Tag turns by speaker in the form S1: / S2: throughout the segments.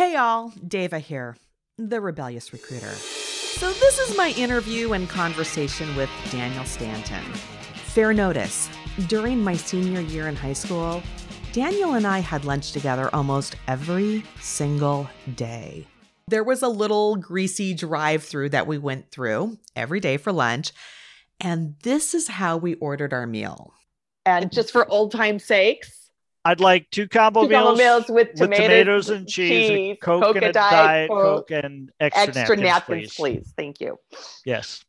S1: Hey, y'all, Dava here, the rebellious recruiter. So, this is my interview and conversation with Daniel Stanton. Fair notice during my senior year in high school, Daniel and I had lunch together almost every single day. There was a little greasy drive through that we went through every day for lunch, and this is how we ordered our meal.
S2: And just for old time's sakes,
S3: I'd like two combo,
S2: two
S3: meals,
S2: combo meals with,
S3: with
S2: tomatoes,
S3: tomatoes and cheese,
S2: cheese
S3: and Coke
S2: Coke
S3: and a
S2: Diet
S3: Diet
S2: Coke,
S3: Coke and extra,
S2: extra
S3: napkins,
S2: napkins,
S3: please.
S2: please. Thank you.
S3: Yes.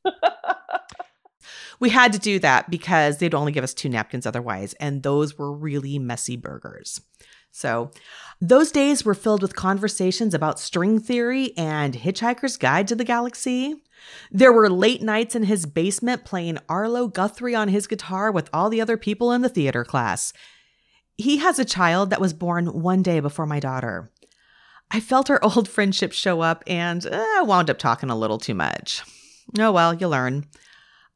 S1: We had to do that because they'd only give us two napkins otherwise, and those were really messy burgers. So, those days were filled with conversations about string theory and Hitchhiker's Guide to the Galaxy. There were late nights in his basement playing Arlo Guthrie on his guitar with all the other people in the theater class. He has a child that was born one day before my daughter. I felt our old friendship show up and uh, wound up talking a little too much. Oh well, you learn.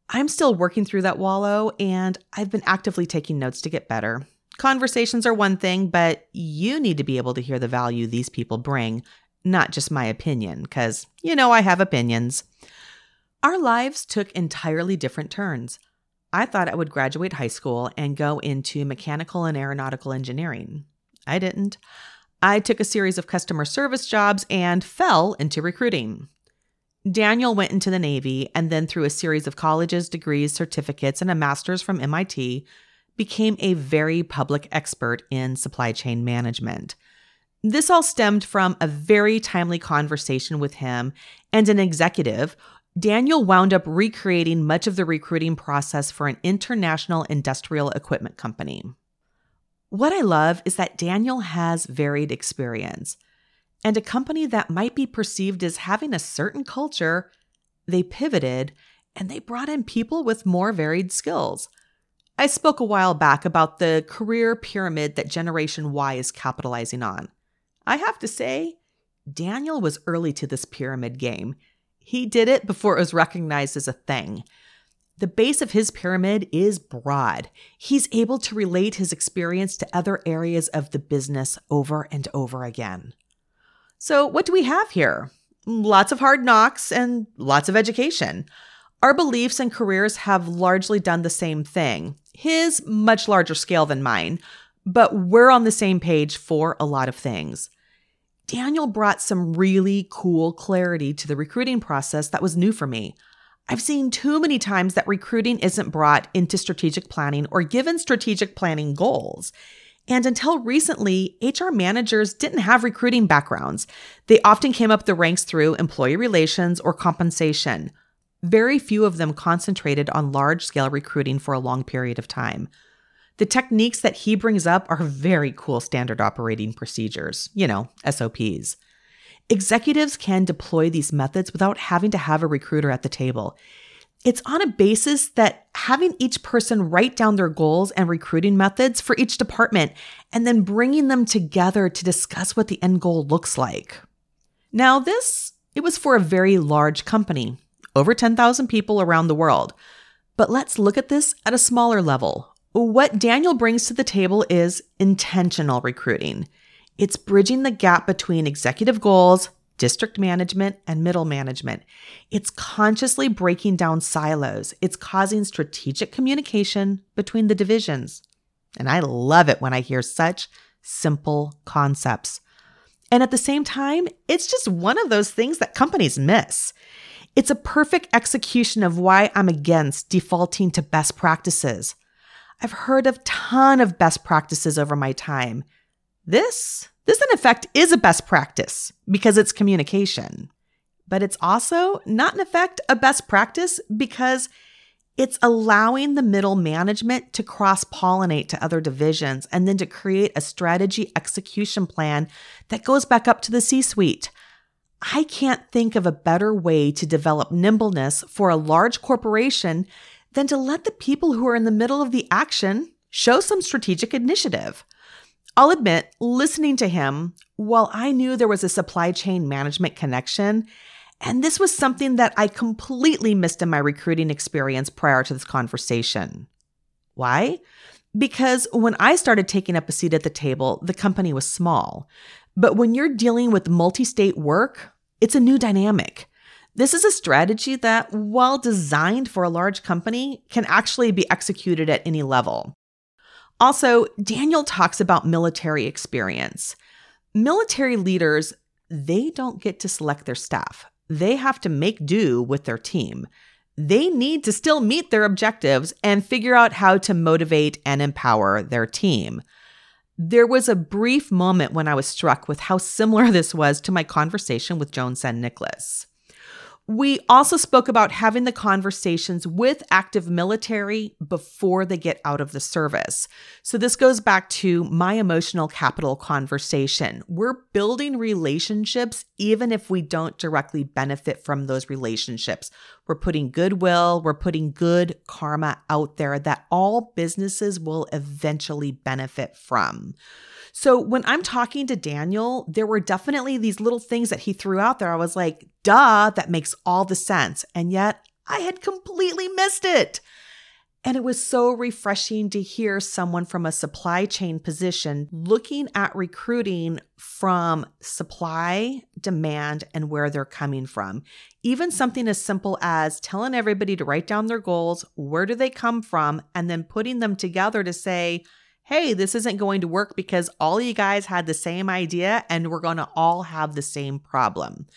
S1: I'm still working through that wallow and I've been actively taking notes to get better. Conversations are one thing, but you need to be able to hear the value these people bring, not just my opinion, because you know I have opinions. Our lives took entirely different turns. I thought I would graduate high school and go into mechanical and aeronautical engineering. I didn't. I took a series of customer service jobs and fell into recruiting. Daniel went into the Navy and then, through a series of colleges, degrees, certificates, and a master's from MIT, became a very public expert in supply chain management. This all stemmed from a very timely conversation with him and an executive. Daniel wound up recreating much of the recruiting process for an international industrial equipment company. What I love is that Daniel has varied experience and a company that might be perceived as having a certain culture, they pivoted and they brought in people with more varied skills. I spoke a while back about the career pyramid that Generation Y is capitalizing on. I have to say, Daniel was early to this pyramid game. He did it before it was recognized as a thing. The base of his pyramid is broad. He's able to relate his experience to other areas of the business over and over again. So, what do we have here? Lots of hard knocks and lots of education. Our beliefs and careers have largely done the same thing, his much larger scale than mine, but we're on the same page for a lot of things. Daniel brought some really cool clarity to the recruiting process that was new for me. I've seen too many times that recruiting isn't brought into strategic planning or given strategic planning goals. And until recently, HR managers didn't have recruiting backgrounds. They often came up the ranks through employee relations or compensation. Very few of them concentrated on large scale recruiting for a long period of time. The techniques that he brings up are very cool standard operating procedures, you know, SOPs. Executives can deploy these methods without having to have a recruiter at the table. It's on a basis that having each person write down their goals and recruiting methods for each department and then bringing them together to discuss what the end goal looks like. Now, this, it was for a very large company, over 10,000 people around the world. But let's look at this at a smaller level. What Daniel brings to the table is intentional recruiting. It's bridging the gap between executive goals, district management, and middle management. It's consciously breaking down silos. It's causing strategic communication between the divisions. And I love it when I hear such simple concepts. And at the same time, it's just one of those things that companies miss. It's a perfect execution of why I'm against defaulting to best practices. I've heard of a ton of best practices over my time. This, this in effect is a best practice because it's communication. But it's also not in effect a best practice because it's allowing the middle management to cross pollinate to other divisions and then to create a strategy execution plan that goes back up to the C suite. I can't think of a better way to develop nimbleness for a large corporation than to let the people who are in the middle of the action show some strategic initiative. I'll admit, listening to him, while I knew there was a supply chain management connection, and this was something that I completely missed in my recruiting experience prior to this conversation. Why? Because when I started taking up a seat at the table, the company was small. But when you're dealing with multi state work, it's a new dynamic. This is a strategy that, while designed for a large company, can actually be executed at any level. Also, Daniel talks about military experience. Military leaders, they don't get to select their staff. They have to make do with their team. They need to still meet their objectives and figure out how to motivate and empower their team. There was a brief moment when I was struck with how similar this was to my conversation with Joan Sen Nicholas. We also spoke about having the conversations with active military before they get out of the service. So, this goes back to my emotional capital conversation. We're building relationships even if we don't directly benefit from those relationships. We're putting goodwill, we're putting good karma out there that all businesses will eventually benefit from. So when I'm talking to Daniel, there were definitely these little things that he threw out there. I was like, duh, that makes all the sense. And yet I had completely missed it. And it was so refreshing to hear someone from a supply chain position looking at recruiting from supply, demand, and where they're coming from. Even something as simple as telling everybody to write down their goals, where do they come from, and then putting them together to say, hey, this isn't going to work because all you guys had the same idea and we're going to all have the same problem.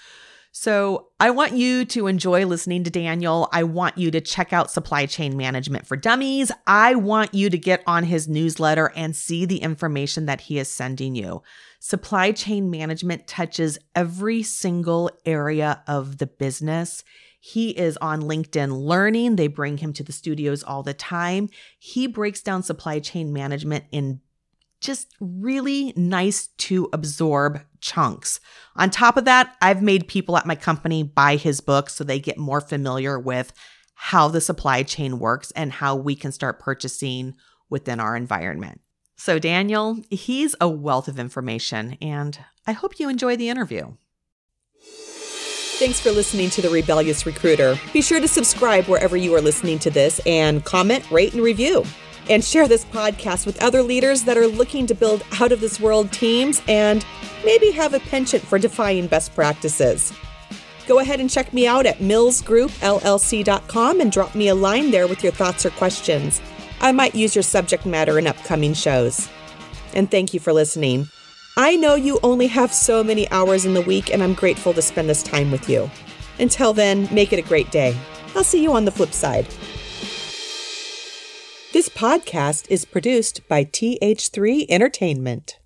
S1: So, I want you to enjoy listening to Daniel. I want you to check out Supply Chain Management for Dummies. I want you to get on his newsletter and see the information that he is sending you. Supply chain management touches every single area of the business. He is on LinkedIn Learning. They bring him to the studios all the time. He breaks down supply chain management in just really nice to absorb chunks. On top of that, I've made people at my company buy his book so they get more familiar with how the supply chain works and how we can start purchasing within our environment. So, Daniel, he's a wealth of information, and I hope you enjoy the interview.
S4: Thanks for listening to The Rebellious Recruiter. Be sure to subscribe wherever you are listening to this and comment, rate, and review. And share this podcast with other leaders that are looking to build out of this world teams and maybe have a penchant for defying best practices. Go ahead and check me out at millsgroupllc.com and drop me a line there with your thoughts or questions. I might use your subject matter in upcoming shows. And thank you for listening. I know you only have so many hours in the week, and I'm grateful to spend this time with you. Until then, make it a great day. I'll see you on the flip side. This podcast is produced by TH3 Entertainment.